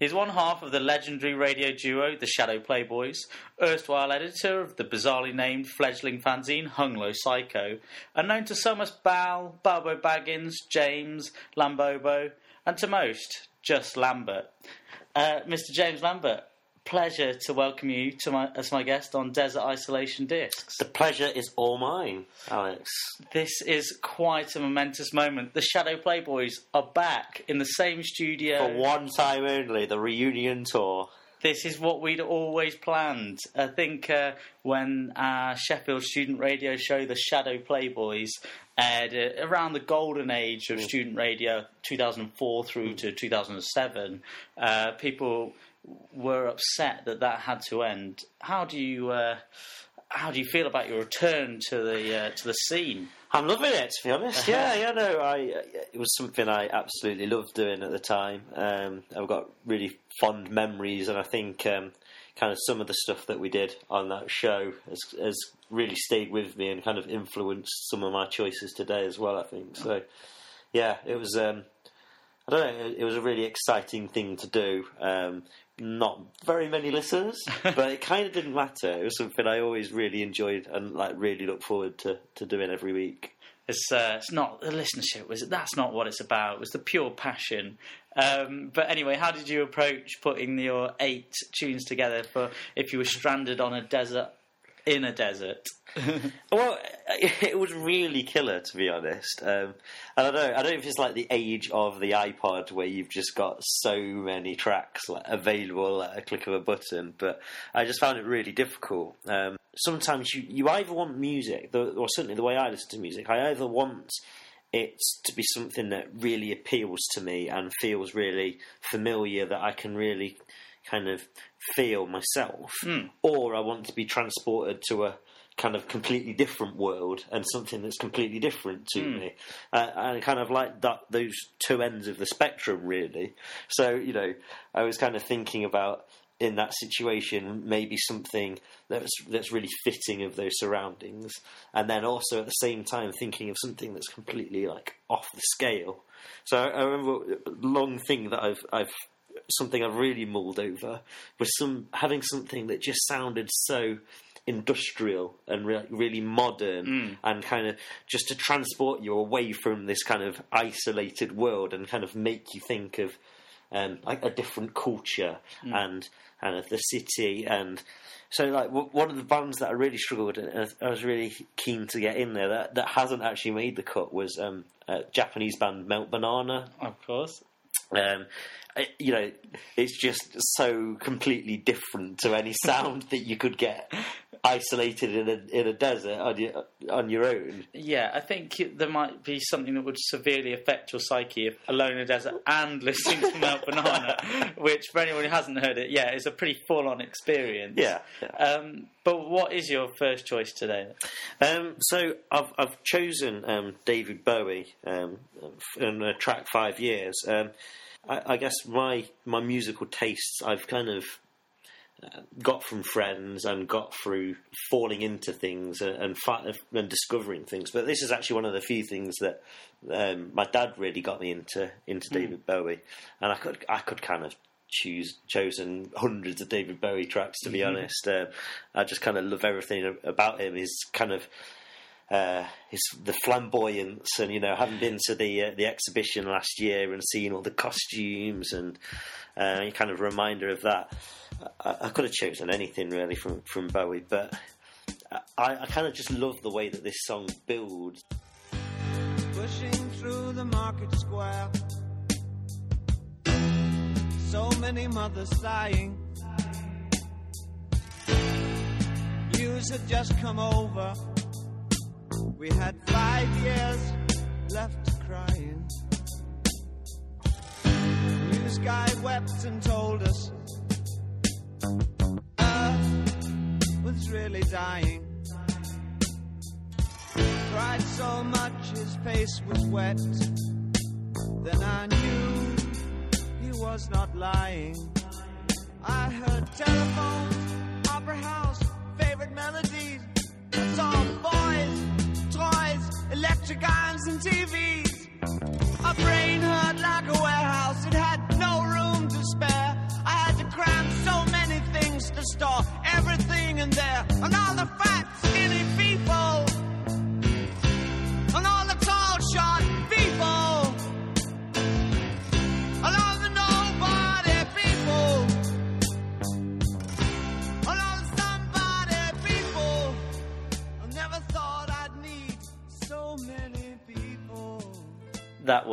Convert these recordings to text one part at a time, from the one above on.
He's one half of the legendary radio duo The ShadowPlayboys, erstwhile editor of the bizarrely named fledgling fanzine Hunglow Psycho, and known to some as Bal, Balbo Baggins, James, Lambobo, and to most, just Lambert. Uh, Mr. James Lambert, pleasure to welcome you to my, as my guest on Desert Isolation Discs. The pleasure is all mine, Alex. This is quite a momentous moment. The ShadowPlayboys are back in the same studio. For one time only, the reunion tour. This is what we'd always planned. I think uh, when our Sheffield student radio show, The ShadowPlayboys, aired uh, around the golden age of student radio, 2004 through to 2007, uh, people were upset that that had to end. How do you uh, how do you feel about your return to the uh, to the scene? I'm loving it, to be honest. Yeah, yeah, no, I it was something I absolutely loved doing at the time. Um, I've got really fond memories, and I think um, kind of some of the stuff that we did on that show has, has really stayed with me and kind of influenced some of my choices today as well. I think so. Yeah, it was. Um, I don't know. It was a really exciting thing to do. Um, not very many listeners, but it kind of didn't matter. It was something I always really enjoyed and like really look forward to, to doing every week. It's uh, it's not the listenership was that's not what it's about. It was the pure passion. Um, but anyway, how did you approach putting your eight tunes together for if you were stranded on a desert in a desert? well, it was really killer to be honest. Um, I don't, know, I don't know if it's like the age of the iPod where you've just got so many tracks like, available at a click of a button, but I just found it really difficult. Um, sometimes you, you either want music, or certainly the way I listen to music, I either want it to be something that really appeals to me and feels really familiar that I can really kind of feel myself, mm. or I want to be transported to a kind of completely different world and something that's completely different to mm. me, uh, and kind of like that those two ends of the spectrum, really. So you know, I was kind of thinking about in that situation maybe something that's that's really fitting of those surroundings, and then also at the same time thinking of something that's completely like off the scale. So I, I remember a long thing that I've I've something I've really mulled over was some having something that just sounded so industrial and re- really modern mm. and kind of just to transport you away from this kind of isolated world and kind of make you think of um, like a different culture mm. and and of the city and so like w- one of the bands that I really struggled and I was really keen to get in there that that hasn't actually made the cut was um, a Japanese band Melt Banana of course um, you know, it's just so completely different to any sound that you could get isolated in a in a desert on your on your own. Yeah, I think there might be something that would severely affect your psyche if alone in a desert and listening to Melt Banana, which for anyone who hasn't heard it, yeah, is a pretty full on experience. Yeah. yeah. Um, but what is your first choice today? Um, so I've I've chosen um, David Bowie um, in uh, track five years. Um, I, I guess my my musical tastes I've kind of got from friends and got through falling into things and, and, and discovering things. But this is actually one of the few things that um, my dad really got me into into mm. David Bowie, and I could I could kind of choose chosen hundreds of David Bowie tracks to be mm-hmm. honest. Uh, I just kind of love everything about him. He's kind of uh, his the flamboyance and you know having been to the uh, the exhibition last year and seeing all the costumes and uh, kind of reminder of that. I, I, could have chosen anything really from from Bowie, but I, I kind of just love the way that this song builds. Pushing through the market square, so many mothers sighing. News had just come over we had five years left crying. News guy wept and told us Earth was really dying. Cried so much his face was wet. Then I knew he was not lying. I heard telephones,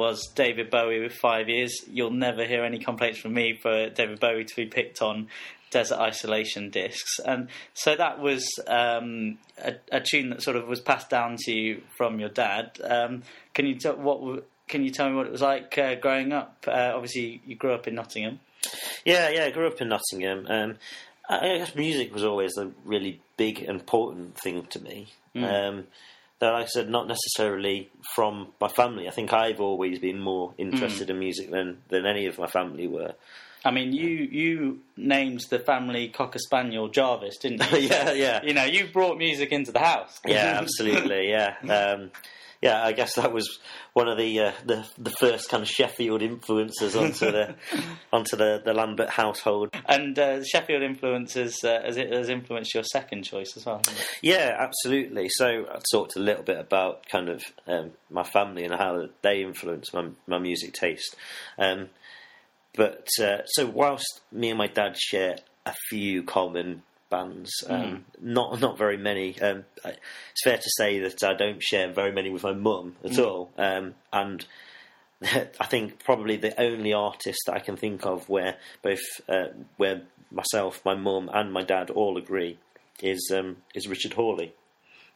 was David Bowie with Five Years. You'll never hear any complaints from me for David Bowie to be picked on Desert Isolation discs. And so that was um, a, a tune that sort of was passed down to you from your dad. Um, can you tell what? Can you tell me what it was like uh, growing up? Uh, obviously, you grew up in Nottingham. Yeah, yeah, I grew up in Nottingham. Um, I I guess music was always a really big, important thing to me. Um, though, like I said, not necessarily from my family. I think I've always been more interested hmm. in music than, than any of my family were. I mean, you you named the family cocker spaniel Jarvis, didn't you? yeah, yeah. You know, you brought music into the house. Yeah, absolutely. Yeah, um, yeah. I guess that was one of the uh, the the first kind of Sheffield influences onto the onto the, the Lambert household. And uh, Sheffield influences uh, has it has influenced your second choice as well. Yeah, absolutely. So I talked a little bit about kind of um, my family and how they influenced my my music taste. Um, but uh, so whilst me and my dad share a few common bands, um, not not very many. Um, I- it's fair to say that I don't share very many with my mum at all, um, and. I think probably the only artist that I can think of where both uh, where myself, my mum, and my dad all agree is um, is Richard Hawley.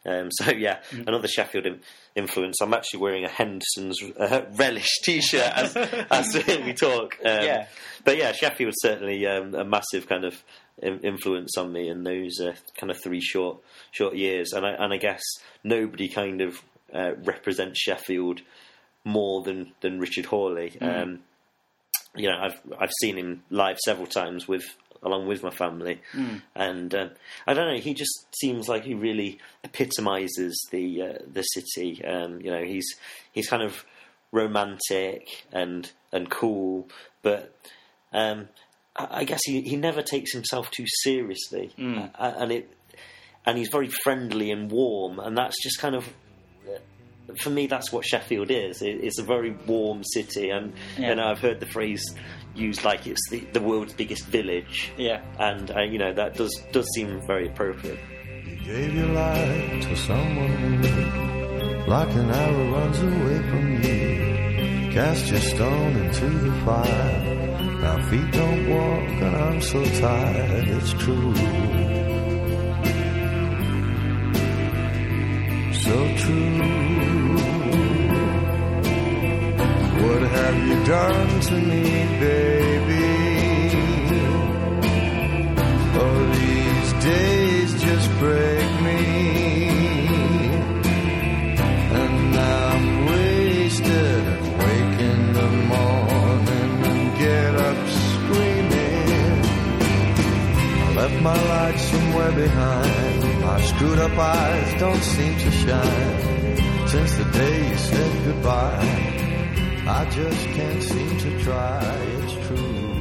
Um, so yeah, another Sheffield in- influence. I'm actually wearing a Henderson's uh, relish T-shirt as, as we talk. Um, Yeah. but yeah, Sheffield was certainly um, a massive kind of in- influence on me in those uh, kind of three short short years, and I and I guess nobody kind of uh, represents Sheffield more than than Richard Hawley. Um, you know, I've I've seen him live several times with along with my family, and um, I don't know. He just seems like he really epitomises the uh, the city. Um, you know, he's he's kind of romantic and and cool, but um, I, I guess he he never takes himself too seriously, Uh, and it and he's very friendly and warm, and that's just kind of for me, that's what Sheffield is. It's a very warm city, and Yeah. you know, I've heard the phrase used like it's the, the world's biggest village. Yeah. and uh, you know that does does seem very appropriate. You gave your life to someone like an arrow runs away from you. Cast your stone into the fire. Now feet don't walk, and I'm so tired. It's true, so true. What have you done to me, baby? Oh, these days just break me. And now I'm wasted. Wake in the morning and get up screaming. I left my light somewhere behind. My screwed up eyes don't seem to shine. Since the day you said goodbye, I just can't seem to try. It's true.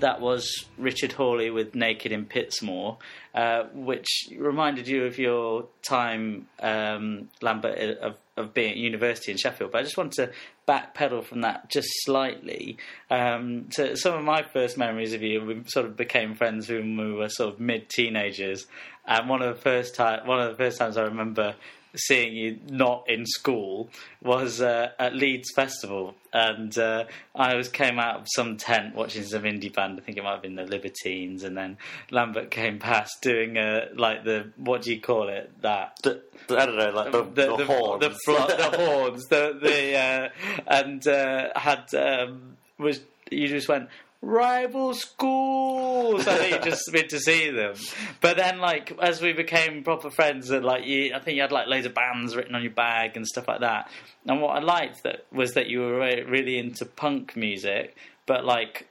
That was Richard Hawley with Naked in Pitsmoor, uh, which reminded you of your time, um, Lambert, of, of being at university in Sheffield. But I just want to backpedal from that just slightly. Um, to some of my first memories of you, we sort of became friends when we were sort of mid teenagers. And one of the first time, one of the first times I remember seeing you not in school was uh, at Leeds Festival, and uh, I was came out of some tent watching some indie band. I think it might have been the Libertines, and then Lambert came past doing uh, like the what do you call it that. The, I don't know, like the, the, the, horns. the, flo- the horns, the the uh, and uh, had um, was you just went rival schools. I think you just been to see them, but then like as we became proper friends, and like you, I think you had like loads of bands written on your bag and stuff like that. And what I liked that was that you were re- really into punk music, but like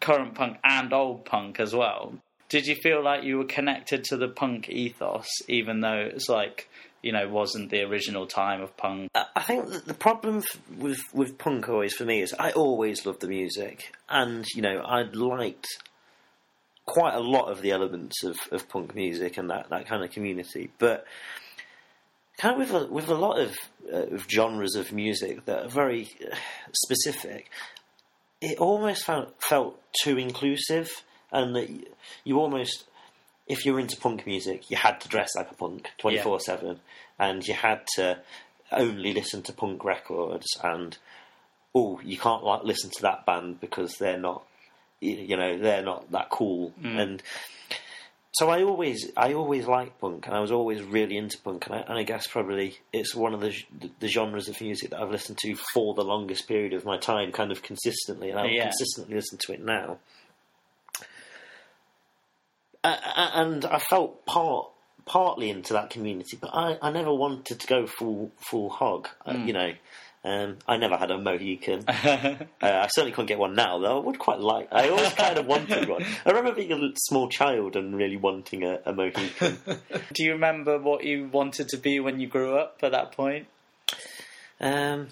current punk and old punk as well. Did you feel like you were connected to the punk ethos, even though it's like you know wasn't the original time of punk. I think the problem with with punk always for me is I always loved the music, and you know I liked quite a lot of the elements of, of punk music and that, that kind of community, but kind of with a, with a lot of, uh, of genres of music that are very uh, specific, it almost felt felt too inclusive, and that you almost if you were into punk music, you had to dress like a punk twenty four seven, and you had to only listen to punk records. And oh, you can't like listen to that band because they're not, you, know, they're not that cool. Mm. And so I always, I always liked punk, and I was always really into punk. And I, and I guess probably it's one of the the genres of music that I've listened to for the longest period of my time, kind of consistently, and I Yeah. consistently listen to it now and I felt part partly into that community, but I, I never wanted to go full full hog. Uh, you know, um, I never had a Mohican. uh, I certainly couldn't get one now, though. I would quite like. I always kind of wanted one. I remember being a small child and really wanting a, a Mohican. Do you remember what you wanted to be when you grew up at that point? Um,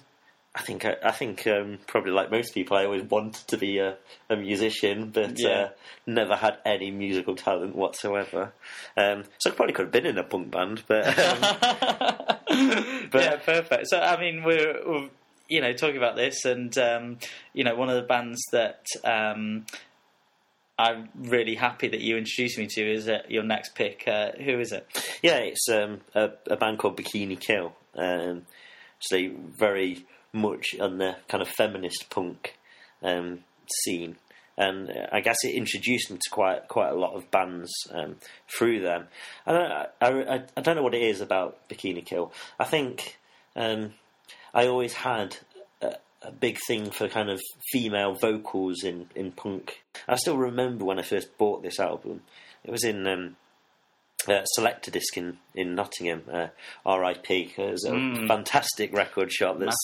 I think I, I think um, probably like most people, I always wanted to be a, a musician, but Yeah. uh, never had any musical talent whatsoever. Um, so I probably could have been in a punk band, but um, yeah, perfect. So, I mean, we're, we're you know talking about this, and um, you know, one of the bands that um, I'm really happy that you introduced me to is uh, your next pick. Uh, who is it? yeah, it's um, a, a band called Bikini Kill. Um, so very much on the kind of feminist punk um, scene. And I guess it introduced me to quite quite a lot of bands um, through them. I don't, I, I, I don't know what it is about Bikini Kill. I think um, I always had a, a big thing for kind of female vocals in, in punk. I still remember when I first bought this album. It was in um, uh, Selectadisc in, in Nottingham, uh, R.I.P. It was a fantastic record shop that's,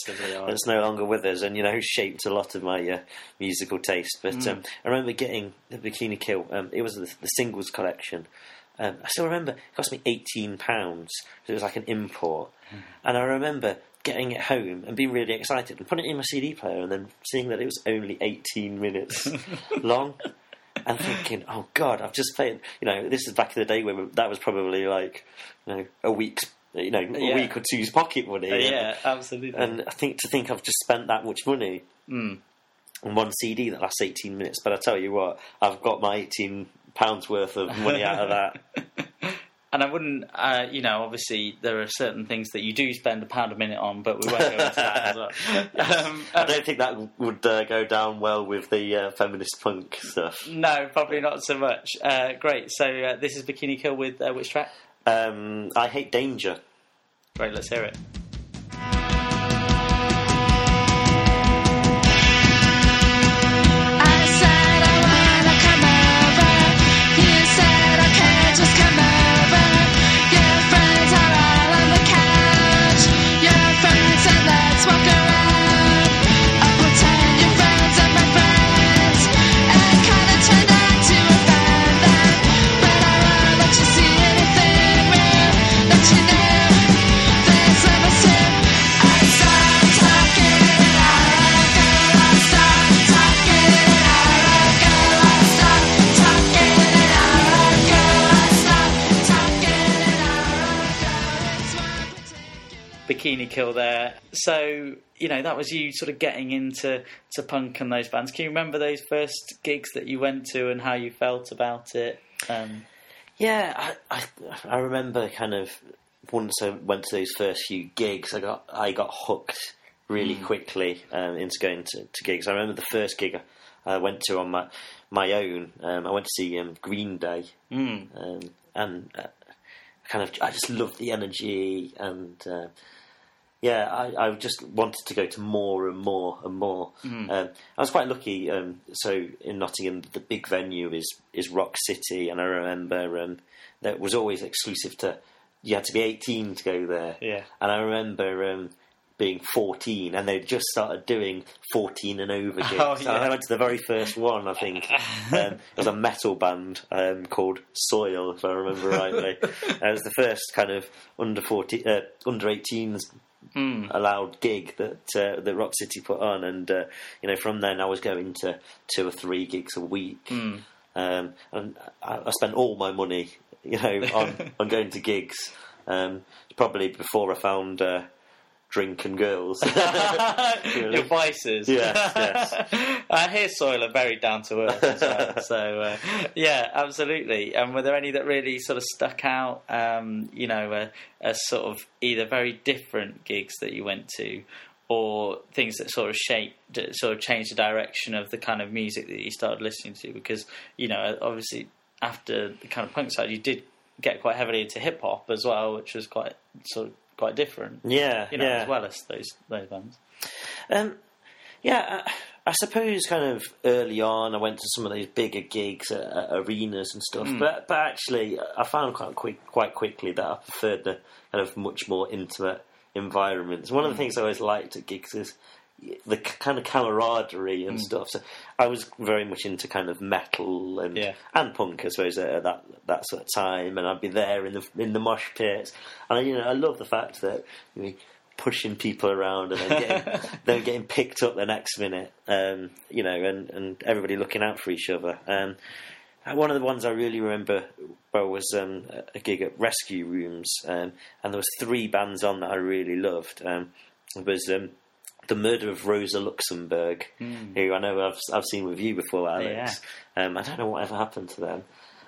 that's no longer with us and, you know, shaped a lot of my uh, musical taste. But um, I remember getting the Bikini Kill. Um, it was the, the singles collection. Um, I still remember it cost me eighteen pounds. It was like an import, and I remember getting it home and being really excited and putting it in my CD player and then seeing that it was only eighteen minutes long, and thinking, "Oh God, I've just played." You know, this is back in the day when that was probably like, you know, a week's, you know, a Yeah. week or two's pocket money. Uh, yeah, absolutely. And I think to think I've just spent that much money Mm. on one CD that lasts 18 minutes, but I tell you what, I've got my 18 pounds worth of money out of that. and I wouldn't, uh, you know, obviously there are certain things that you do spend a pound a minute on, but we won't go into that as well. Um, I don't think that would uh, go down well with the uh, feminist punk stuff. no, probably not so much. Uh, great. So uh, this is Bikini Kill with uh, which track? Um, I hate danger. Great, let's hear it. Kill there. So, you know, that was you sort of getting into to punk and those bands. Can you remember those first gigs that you went to and how you felt about it? Um, Yeah, I, I, I remember kind of once I went to those first few gigs, I got I got hooked really quickly um, into going to, to gigs. I remember the first gig I went to on my my own. Um, I went to see um, Green Day, mm, um, and uh, kind of I just loved the energy and. Uh, yeah, I, I just wanted to go to more and more and more. Um, I was quite lucky. Um, so in Nottingham, the big venue is is Rock City, and I remember um, that was always exclusive to. You had to be eighteen to go there. Yeah. and I remember um, being 14, and they just started doing 14 and over gigs. Oh, yeah. I went to the very first one, I think. Um, it was a metal band um, called Soil, if I remember rightly. it was the first kind of under 40, uh, under 18s allowed gig that uh, that Rock City put on, and uh, you know from then I was going to two or three gigs a week, um, and I, I spent all my money, you know, on on going to gigs. Um, probably before I found uh, drink and girls. Your vices. Yes, yes. I hear Soil are very down to earth as well. so, uh, yeah, absolutely. And were there any that really sort of stuck out, um, you know, uh, as sort of either very different gigs that you went to or things that sort of shaped, sort of changed the direction of the kind of music that you started listening to? Because, you know, obviously after the kind of punk side, you did get quite heavily into hip hop as well, which was quite sort of quite different. yeah, You know, yeah. as well as those those bands. Um, yeah, I, I suppose kind of early on, I went to some of those bigger gigs at, at arenas and stuff. But but actually, I found quite quick, quite quickly that I preferred the kind of much more intimate environments. One of the things I always liked at gigs is the kind of camaraderie and stuff. So I was very much into kind of metal and Yeah. and punk, I suppose, at that that sort of time. And I'd be there in the in the mosh pits, and you know I love the fact that you know, pushing people around and then getting, then getting picked up the next minute, um, you know, and and everybody looking out for each other. Um, and one of the ones I really remember well was um, a gig at Rescue Rooms, um, and there was three bands on that I really loved. Um, it was um, the Murder of Rosa Luxemburg, who I know I've I've seen with you before, Alex. Um, I don't know whatever happened to them.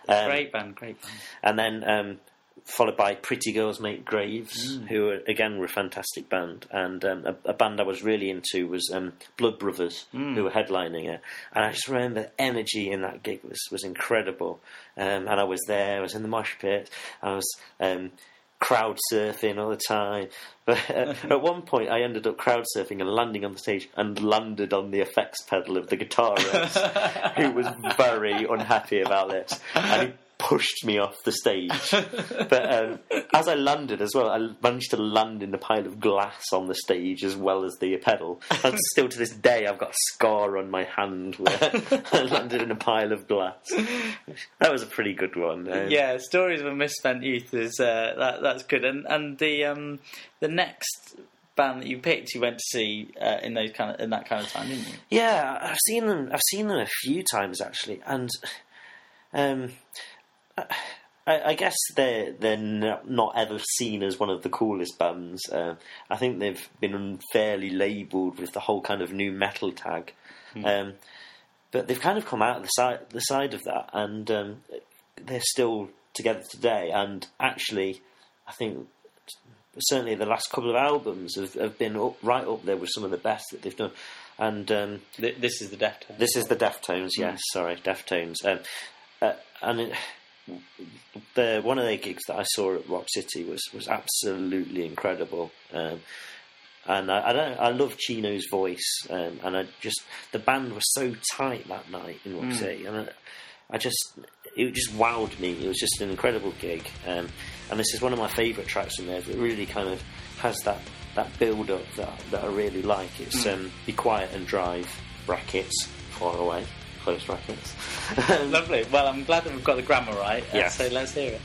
Um, Great band, great band. and then um, followed by Pretty Girls Make Graves, who are, again were a fantastic band, and um, a, a band I was really into was um, Blood Brothers, who were headlining it, and I just remember the energy in that gig was was incredible, um, and I was there, I was in the mosh pit, I was. Crowd surfing all the time, but uh, at one point I ended up crowd surfing and landing on the stage and landed on the effects pedal of the guitarist, who was very unhappy about this, and he pushed me off the stage. But um, as I landed as well, I managed to land in a pile of glass on the stage as well as the pedal. And still to this day, I've got a scar on my hand where I landed in a pile of glass. That was a pretty good one. Um, Yeah, stories of a misspent youth is uh, that that's good. And and the um the next band that you picked, you went to see uh, in those kind of in that kind of time, didn't you? Yeah, I've seen them. I've seen them a few times actually, and um, I, I guess they're they're not, not ever seen as one of the coolest bands. Uh, I think they've been unfairly labelled with the whole kind of nu metal tag, um, but they've kind of come out of the side the side of that, and um, they're still together today. And actually, I think certainly the last couple of albums have, have been up, right up there with some of the best that they've done. And um, Th- This is the Deftones. this is the Deftones, yes, sorry, Deftones. Um, uh, and it, the one of their gigs that I saw at Rock City was was absolutely incredible. Um, and I, I don't, I love Chino's voice, um, and I just the band was so tight that night in Rock City, and I, I just it just wowed me. It was just an incredible gig, um, and this is one of my favourite tracks from there. It really kind of has that that build up that that I really like. It's um, "Be Quiet and Drive" brackets far away, close brackets. Lovely. Well, I'm glad that we've got the grammar right. uh, Yeah. So let's hear it.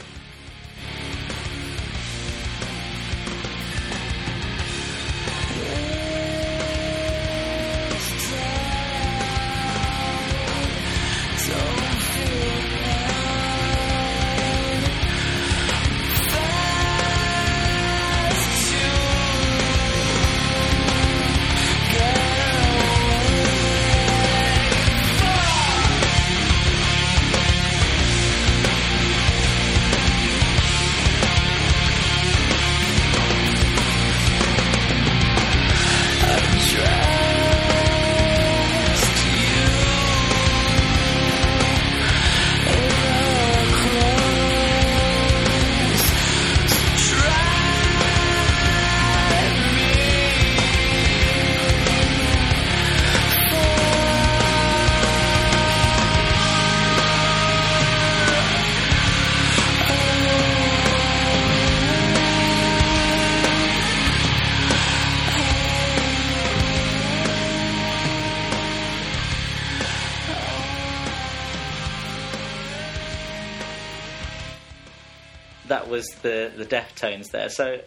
That was the the Deftones there. So,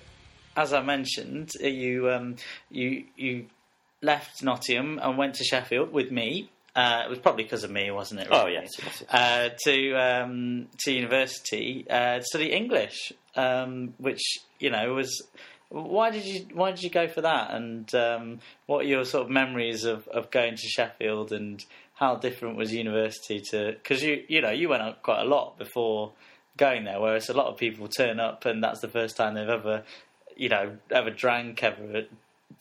as I mentioned, you um, you you left Nottingham and went to Sheffield with me. Uh, it was probably because of me, wasn't it? Oh really? yes, yes, yes. uh, to um, to university uh, to study English, um, which you know was. Why did you Why did you go for that? And um, what are your sort of memories of, of going to Sheffield? And how different was university to? Because you you know you went up quite a lot before going there, whereas a lot of people turn up and that's the first time they've ever you know ever drank, ever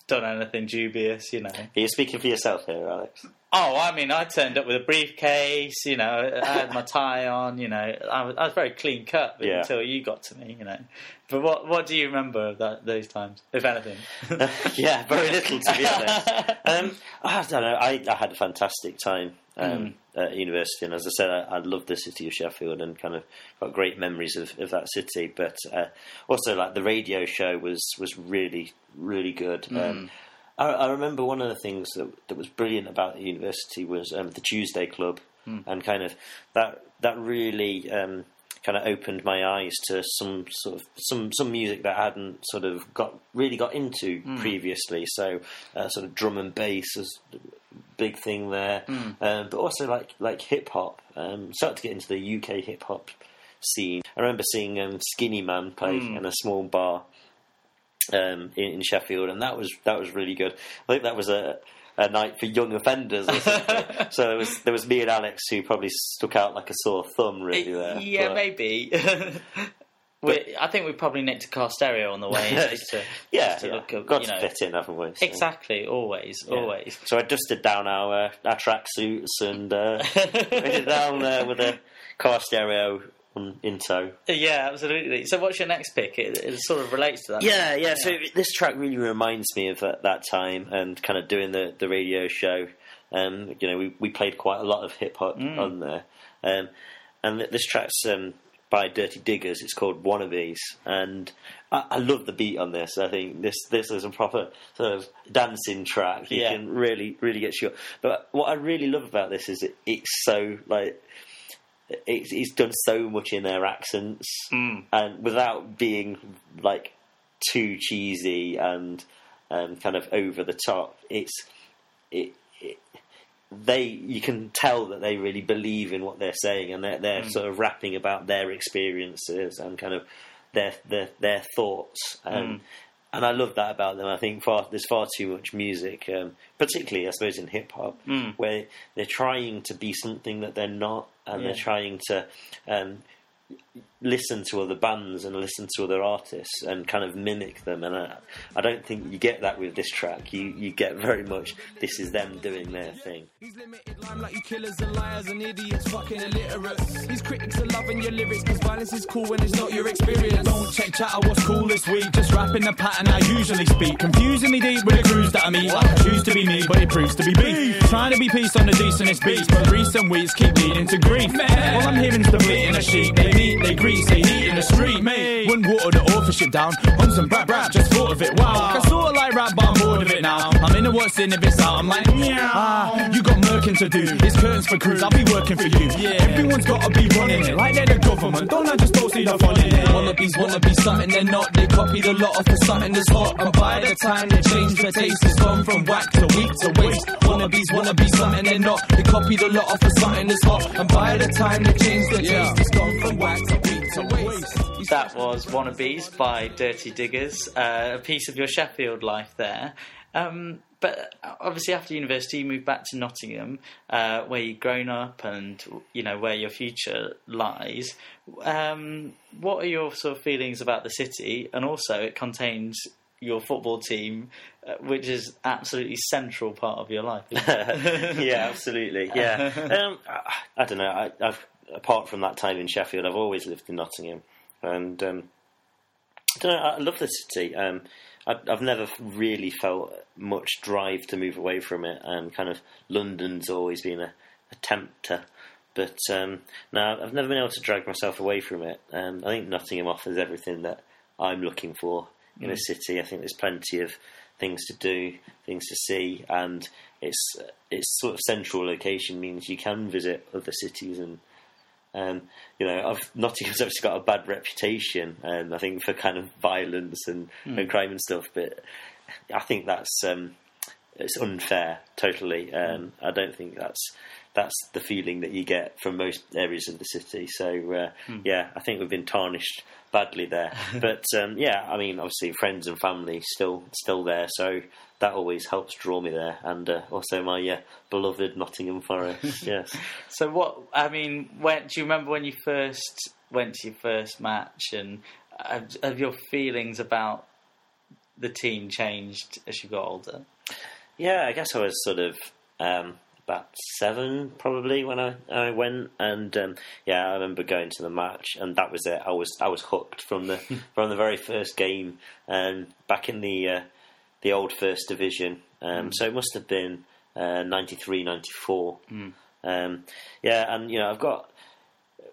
done anything dubious. You know. You're speaking for yourself here, Alex. Oh, I mean, I turned up with a briefcase, you know, I had my tie on, you know, I was, I was very clean cut Yeah. until you got to me, you know. But what what do you remember of that those times, if anything? yeah, very little to be honest. Um, I don't know. I, I had a fantastic time um, at university, and as I said, I, I loved the city of Sheffield and kind of got great memories of, of that city. But uh, also, like the radio show was was really really good. Um, I, I remember one of the things that that was brilliant about the university was um, the Tuesday Club, and kind of that that really. Um, kind of opened my eyes to some sort of some some music that I hadn't sort of got really got into previously. So uh, sort of drum and bass was a big thing there, um, but also like like hip hop. Um, started to get into the UK hip hop scene. I remember seeing um, Skinnyman play in a small bar um, in, in Sheffield, and that was that was really good. I think that was a a night for young offenders. So there was there was me and Alex who probably stuck out like a sore thumb really there. yeah, But- maybe. I think we probably nicked a car stereo on the way just to, Yeah, just to yeah. look got you to fit in, haven't we? So, Exactly, always, yeah. always. So I dusted down our uh, our tracksuits and uh, down there with a car stereo on, in tow. Yeah, absolutely. So, what's your next pick? It, it sort of relates to that. Yeah, yeah. So this track really reminds me of that, that time and kind of doing the, the radio show. Um, you know, we, we played quite a lot of hip hop on there. Um, and th- this track's um, by Dirty Diggers. It's called Wannabes, and I, I love the beat on this. I think this this is a proper sort of dancing track. You Yeah. can really really get you. But what I really love about this is it, it's so like it's, it's done so much in their accents mm. and without being like too cheesy and um, kind of over the top. It's it, it they you can tell that they really believe in what they're saying and they're, they're mm. sort of rapping about their experiences and kind of their their their thoughts. And and I love that about them. I think far, there's far too much music, um, particularly I suppose in hip hop, where they're trying to be something that they're not, and Yeah. they're trying to um, listen to other bands and listen to other artists and kind of mimic them. And I, I don't think you get that with this track. You you get very much this is them doing their thing. These limited limelight, you killers and liars and idiots, fucking illiterate. These critics are loving your lyrics, cause violence is cool when it's not your experience. Don't check chatter, what's cool this week? Just rapping the pattern I usually speak. Confusing me deep with the crews that I meet. Like I choose to be me, but it proves to be beef. Trying to be peace on the decentest beats, but recent weeks keep leading to grief. All I'm hearing's the bleating of sheep. They meet, they grease, they heat in the street, mate. Wouldn't water the authorship down on some rap rap, just thought of it. Wow, I sort of like rap, but I'm bored of it now. I'm in the what's in if it's out. I'm like, yeah, ah, you got murking to do. It's curtains for crews, I'll be working for you. Yeah, everyone's gotta be running it like they're the government. Don't I just don't see the fun in it? Wannabes wanna be something they're not. They copy the lot off for something that's hot. And by the time they change the taste, it's gone from whack to weak to waste. Wannabes wanna be something they're not. They copy the lot off for something that's hot. And by the time they change the taste, it's gone from whack to weak to waste. That was Wannabes by Dirty Diggers, uh, a piece of your Sheffield life there. Um, but obviously, after university, you moved back to Nottingham, uh, where you've grown up and you know where your future lies. Um, what are your sort of feelings about the city? And also, it contains your football team, uh, which is absolutely central part of your life. yeah, absolutely. Yeah, um, I, I don't know. I, I've apart from that time in Sheffield, I've always lived in Nottingham, and um, I don't know. I love the city. Um, I, I've never really felt much drive to move away from it, and kind of London's always been a, a tempter. But um, no, I've never been able to drag myself away from it. Um, I think Nottingham offers everything that I'm looking for in a city. I think there's plenty of things to do, things to see, and its its sort of central location means you can visit other cities and Um, you know, I've, Nottingham's obviously got a bad reputation, um, I think, for kind of violence and, and crime and stuff. But I think that's um, it's unfair, totally. Um, I don't think that's that's the feeling that you get from most areas of the city. So uh, yeah, I think we've been tarnished badly there. but um, yeah, I mean, obviously, friends and family still still there, so that always helps draw me there. And uh, also my uh, beloved Nottingham Forest. yes. So what? I mean, when do you remember when you first went to your first match, and have, have your feelings about the team changed as you got older? Yeah, I guess I was sort of um, about seven probably when I, I went, and um, yeah, I remember going to the match, and that was it. I was I was hooked from the from the very first game, um, back in the uh, the old first division. Um, So it must have been uh, 93, 94. Um, yeah, and you know I've got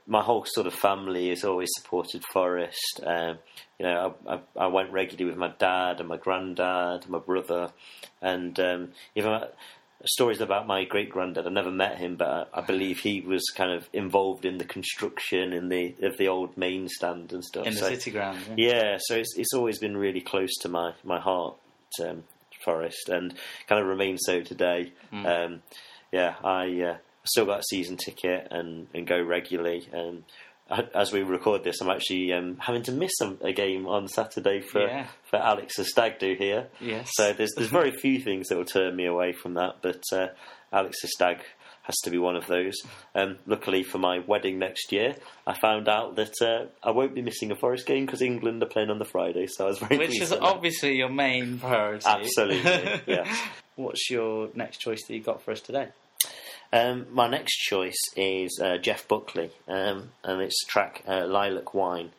my whole sort of family has always supported Forest. Um, you know, I, I, I went regularly with my dad and my granddad and my brother, and um, even stories about my great granddad. I never met him, but I, I believe he was kind of involved in the construction in the of the old main stand and stuff. In the So- city ground, yeah. yeah, so it's it's always been really close to my my heart, um, Forest, and kind of remains so today. Um, yeah, I uh, still got a season ticket and, and go regularly. And I- as we record this, I'm actually um, having to miss a, a game on Saturday for Yeah. for Alex the Stag Do here. Yes. So there's there's very few things that will turn me away from that, but uh, Alex the Stag has to be one of those. Um, luckily for my wedding next year, I found out that uh, I won't be missing a Forest game because England are playing on the Friday. So I was very Which is obviously your main priority. Absolutely, yes. What's your next choice that you got for us today? Um, my next choice is uh, Jeff Buckley, um, and it's track uh, Lilac Wine.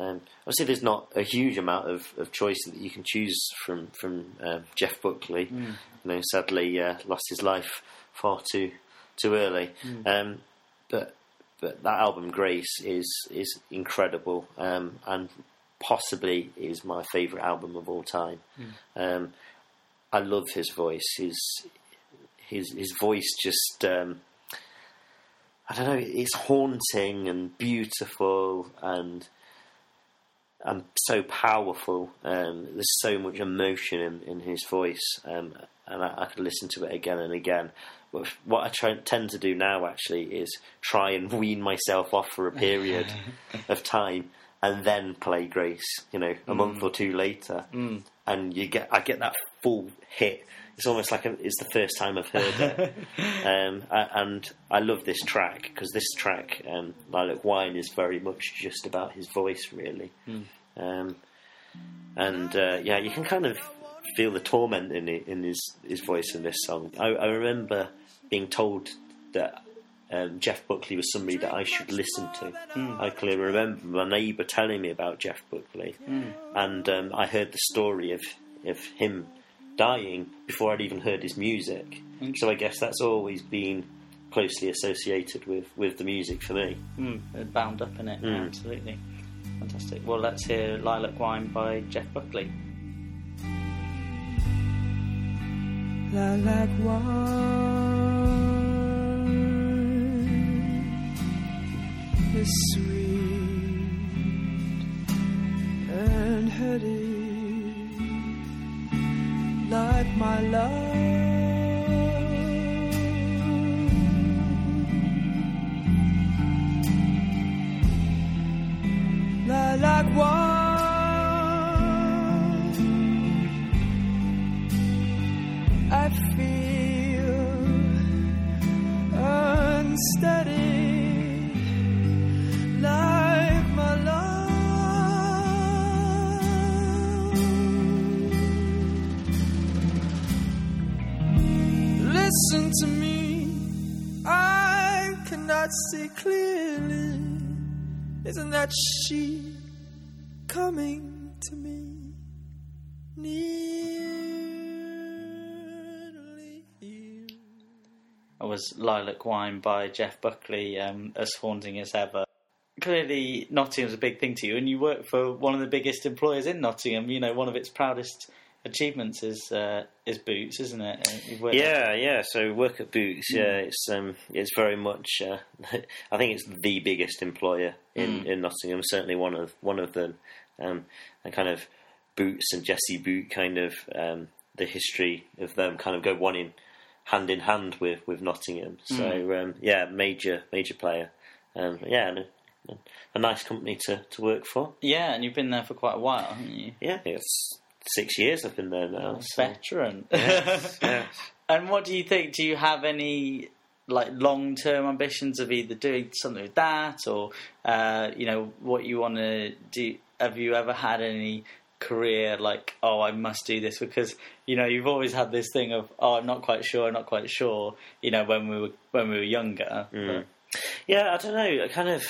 Um, obviously, there's not a huge amount of, of choice that you can choose from from uh, Jeff Buckley. You know, sadly, uh, lost his life far too too early. Um, but but that album Grace is is incredible, um, and possibly is my favourite album of all time. Um, I love his voice. His his his voice just um, I don't know. It's haunting and beautiful and and so powerful. Um, there's so much emotion in, in his voice, um, and I, I could listen to it again and again. But what I try, tend to do now actually is try and wean myself off for a period of time and then play Grace. You know, a month or two later, and you get I get that full hit. It's almost like a, it's the first time I've heard it, um, a- and I love this track because this track, um, Lilac Wine, is very much just about his voice, really. Um, and uh, yeah, you can kind of feel the torment in it, in his his voice in this song. I, I remember being told that um, Jeff Buckley was somebody that I should listen to. I clearly remember my neighbour telling me about Jeff Buckley, and um, I heard the story of of him dying before I'd even heard his music. So I guess that's always been closely associated with, with the music for me. Mm, bound up in it, yeah, absolutely. Fantastic. Well, let's hear Lilac Wine by Jeff Buckley. lilac wine she coming to me? Nearly was Lilac Wine by Jeff Buckley, um, as haunting as ever. Clearly, Nottingham's a big thing to you, and you work for one of the biggest employers in Nottingham. You know, one of its proudest achievements is uh, is Boots, isn't it? Uh, Yeah, yeah. So work at Boots. Yeah, it's um, it's very much. Uh, I think it's the biggest employer in, in Nottingham. Certainly one of one of them. Um, and kind of Boots and Jesse Boot, kind of um, the history of them, kind of go one in hand in hand with with Nottingham. So um, yeah, major major player. Um, yeah, and a, a nice company to, to work for. yeah, and you've been there for quite a while, haven't you? Yeah, it's six years I've been there now. so- Veteran. yes, yes. And what do you think? Do you have any like long term ambitions of either doing something with that or uh, you know what you want to do? Have you ever had any career like oh I must do this because you know you've always had this thing of oh I'm not quite sure, I'm not quite sure. You know when we were when we were younger. But- Yeah, I don't know. I kind of,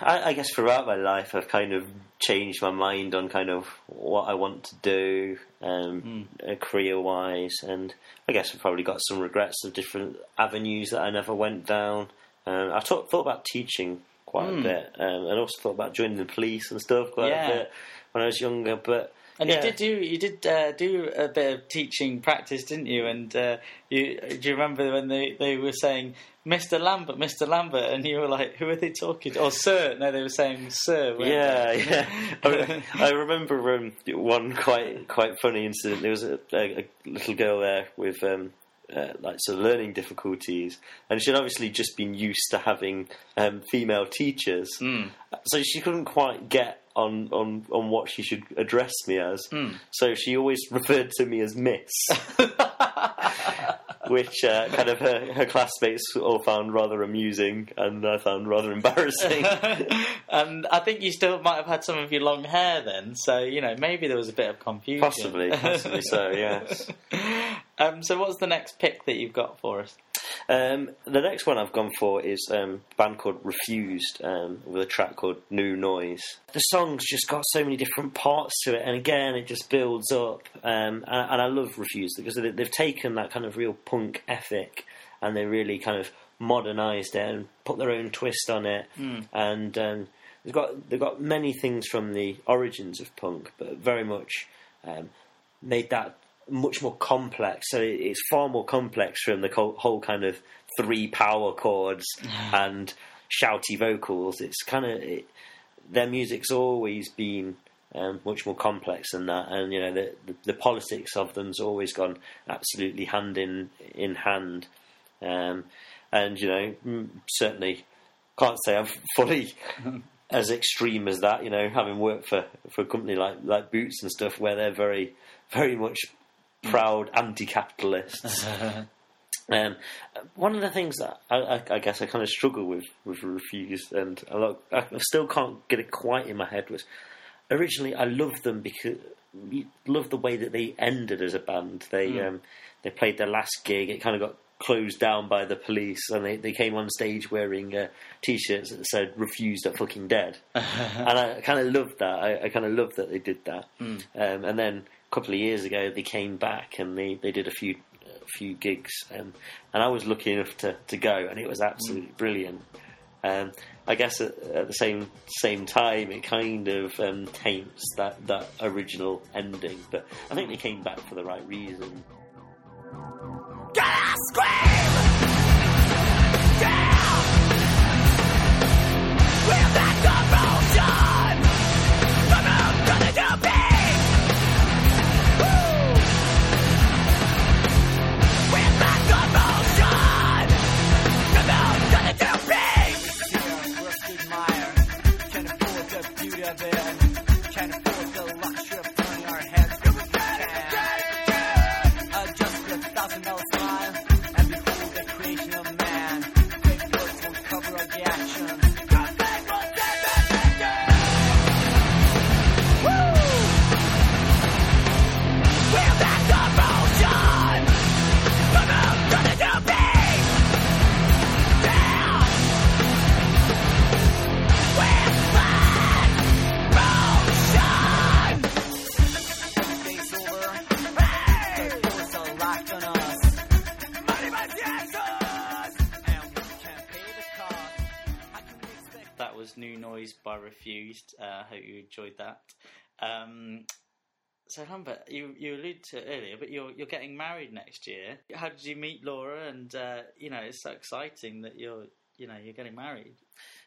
I, I guess throughout my life, I've kind of changed my mind on kind of what I want to do, um, uh, career-wise, and I guess I've probably got some regrets of different avenues that I never went down. Um, I thought thought about teaching quite a bit, um, and also thought about joining the police and stuff quite Yeah. a bit when I was younger. But And yeah. you did do you did uh, do a bit of teaching practice, didn't you? And uh, you do you remember when they, they were saying Mr. Lambert, Mr. Lambert, and you were like, who are they talking to? Or Sir? No, they were saying Sir. Yeah, they? yeah. I, re- I remember um, one quite quite funny incident. There was a, a, little girl there with um, uh, like some learning difficulties, and she'd obviously just been used to having um, female teachers, so she couldn't quite get on, on on what she should address me as. So she always referred to me as Miss. Which uh, kind of her, her classmates all found rather amusing, and I found rather embarrassing. and I think you still might have had some of your long hair then, so you know maybe there was a bit of confusion. possibly, possibly so. Yes. Um, so what's the next pick that you've got for us? Um, the next one I've gone for is um, a band called Refused um, with a track called New Noise. The song's just got so many different parts to it, and again, it just builds up. Um, and, and I love Refused because they, they've taken that kind of real punk ethic and they really kind of modernised it and put their own twist on it. And um, they've got they've got many things from the origins of punk, but very much um, made that much more complex. So it's far more complex from the whole kind of three power chords and shouty vocals. It's kind of it, their music's always been um, much more complex than that, and you know the, the the politics of them's always gone absolutely hand in in hand. Um, and you know, certainly can't say I'm fully as extreme as that. You know, having worked for, for a company like like Boots and stuff, where they're very very much proud anti-capitalists. Um, one of the things that I, I, I guess I kind of struggle with with Refused, and a lot, I still can't get it quite in my head was originally I loved them because loved the way that they ended as a band. They um, they played their last gig. It kind of got closed down by the police, and they, they came on stage wearing uh, t-shirts that said "Refused are fucking dead," and I kind of loved that. I, I kind of loved that they did that. Um, and then couple of years ago, they came back and they, they did a few a few gigs, um, and I was lucky enough to, to go, and it was absolutely brilliant. Um, I guess at, at the same same time, it kind of um, taints that, that original ending, but I think they came back for the right reason. Hope you enjoyed that. Um, So Lambert, you you alluded to it earlier, but you're you're getting married next year. How did you meet Laura? And uh, you know, it's so exciting that you're you know you're getting married.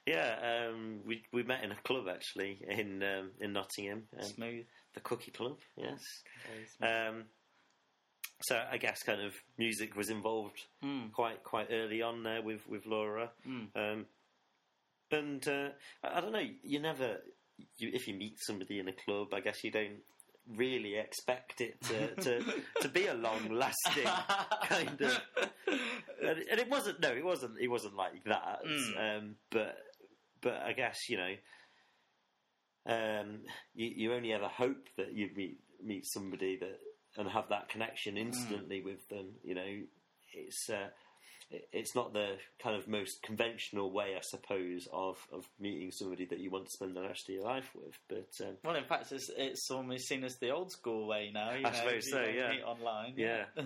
Yeah, um, we we met in a club actually in um, in Nottingham, um, Smooth. the Cookie Club. Yes. Um, so I guess kind of music was involved Hmm. quite quite early on there with with Laura, um, and uh, I, I don't know. You never, you, if you meet somebody in a club, I guess you don't really expect it to to, to be a long lasting kind of. And, and it wasn't. No, it wasn't. It wasn't like that. Um, but but I guess you know. Um, you, you only ever hope that you meet meet somebody that and have that connection instantly with them. You know, it's uh, it's not the kind of most conventional way, I suppose, of of meeting somebody that you want to spend the rest of your life with. But um, Well, in fact, it's, it's almost seen as the old school way now. You I know, suppose you so, yeah. Meet online. Yeah.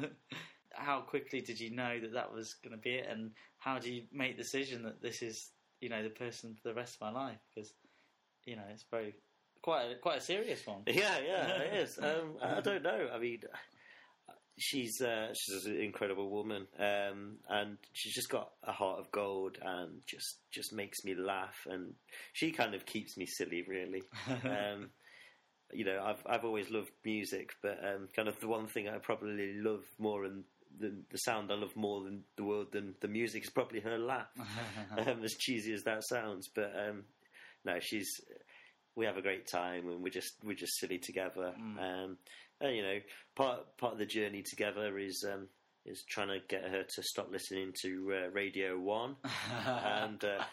how quickly did you know that that was going to be it, and how do you make the decision that this is, you know, the person for the rest of my life? Because, you know, it's very quite a, quite a serious one. yeah, yeah, it is. Um, I don't know. I mean, she's uh, she's an incredible woman, um, and she's just got a heart of gold, and just just makes me laugh, and she kind of keeps me silly, really. um, you know, I've I've always loved music, but um, kind of the one thing I probably love more and the, the sound I love more than the world than the music is probably her laugh. um, as cheesy as that sounds, but um, no, she's we have a great time and we're just we're just silly together. Um, and, you know, part part of the journey together is um, is trying to get her to stop listening to uh, Radio One, and uh,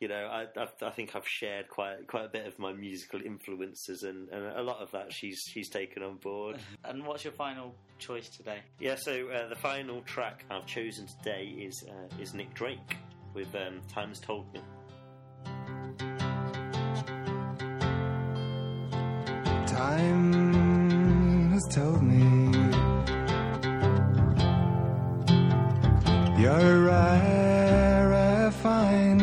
you know, I, I I think I've shared quite quite a bit of my musical influences, and, and a lot of that she's she's taken on board. And what's your final choice today? Yeah, so uh, the final track I've chosen today is uh, is Nick Drake with um, "Time's Told Me." Time has told me. You're a rare find.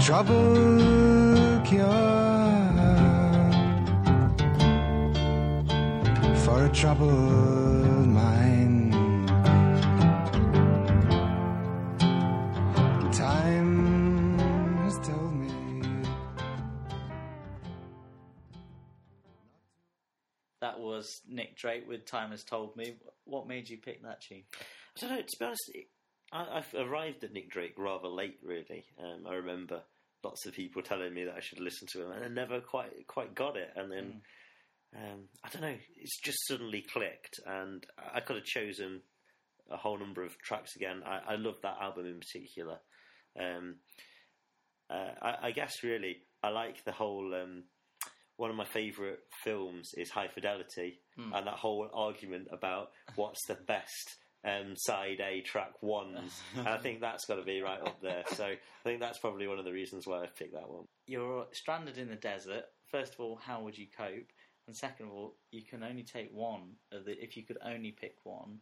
Trouble cure. For a troubled was Nick Drake with "Time Has Told Me." What made you pick that tune? I don't know. To be honest, I, I've arrived at Nick Drake rather late. Really, um, I remember lots of people telling me that I should listen to him, and I never quite quite got it. And then um, I don't know. It's just suddenly clicked, and I could have chosen a whole number of tracks again. I, I love that album in particular. Um, uh, I, I guess really, I like the whole. Um, one of my favourite films is High Fidelity, and that whole argument about what's the best um, side A track ones. and I think that's got to be right up there. So I think that's probably one of the reasons why I've picked that one. You're stranded in the desert. First of all, how would you cope? And second of all, you can only take one. Of the, if you could only pick one,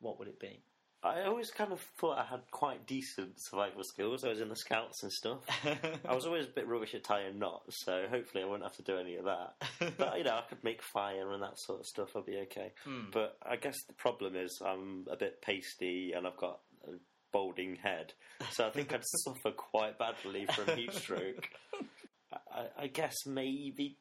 what would it be? I always kind of thought I had quite decent survival skills. I was in the scouts and stuff. I was always a bit rubbish at tying knots, so hopefully I won't have to do any of that. But you know, I could make fire and that sort of stuff. I'll be okay. Hmm. But I guess the problem is I'm a bit pasty and I've got a balding head, so I think I'd suffer quite badly from heat stroke. I, I, I guess maybe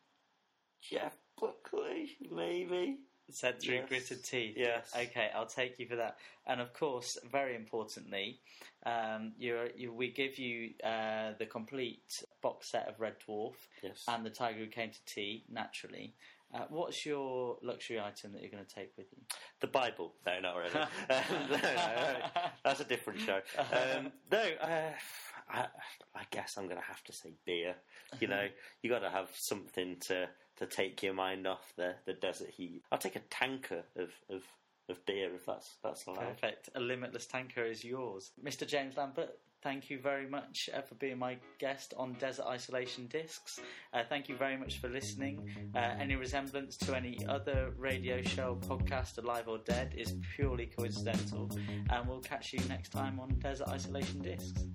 Jeff Buckley, maybe. Said through Yes. gritted teeth. Yes. Okay, I'll take you for that. And of course, very importantly, um, you're, you, we give you uh, the complete box set of Red Dwarf Yes. and the Tiger Who Came to Tea, naturally. Uh, what's your luxury item that you're going to take with you? The Bible. No, not really. um, no, no, no. That's a different show. Um, no, uh, I, I guess I'm going to have to say beer. You know, you got to have something to, to take your mind off the, the desert heat. I'll take a tanker of, of, of beer if that's that's allowed. Perfect. A limitless tanker is yours. Mr. James Lambert, thank you very much uh, for being my guest on Desert Isolation Discs. Uh, thank you very much for listening. Uh, any resemblance to any other radio show, podcast, alive or dead, is purely coincidental. And we'll catch you next time on Desert Isolation Discs.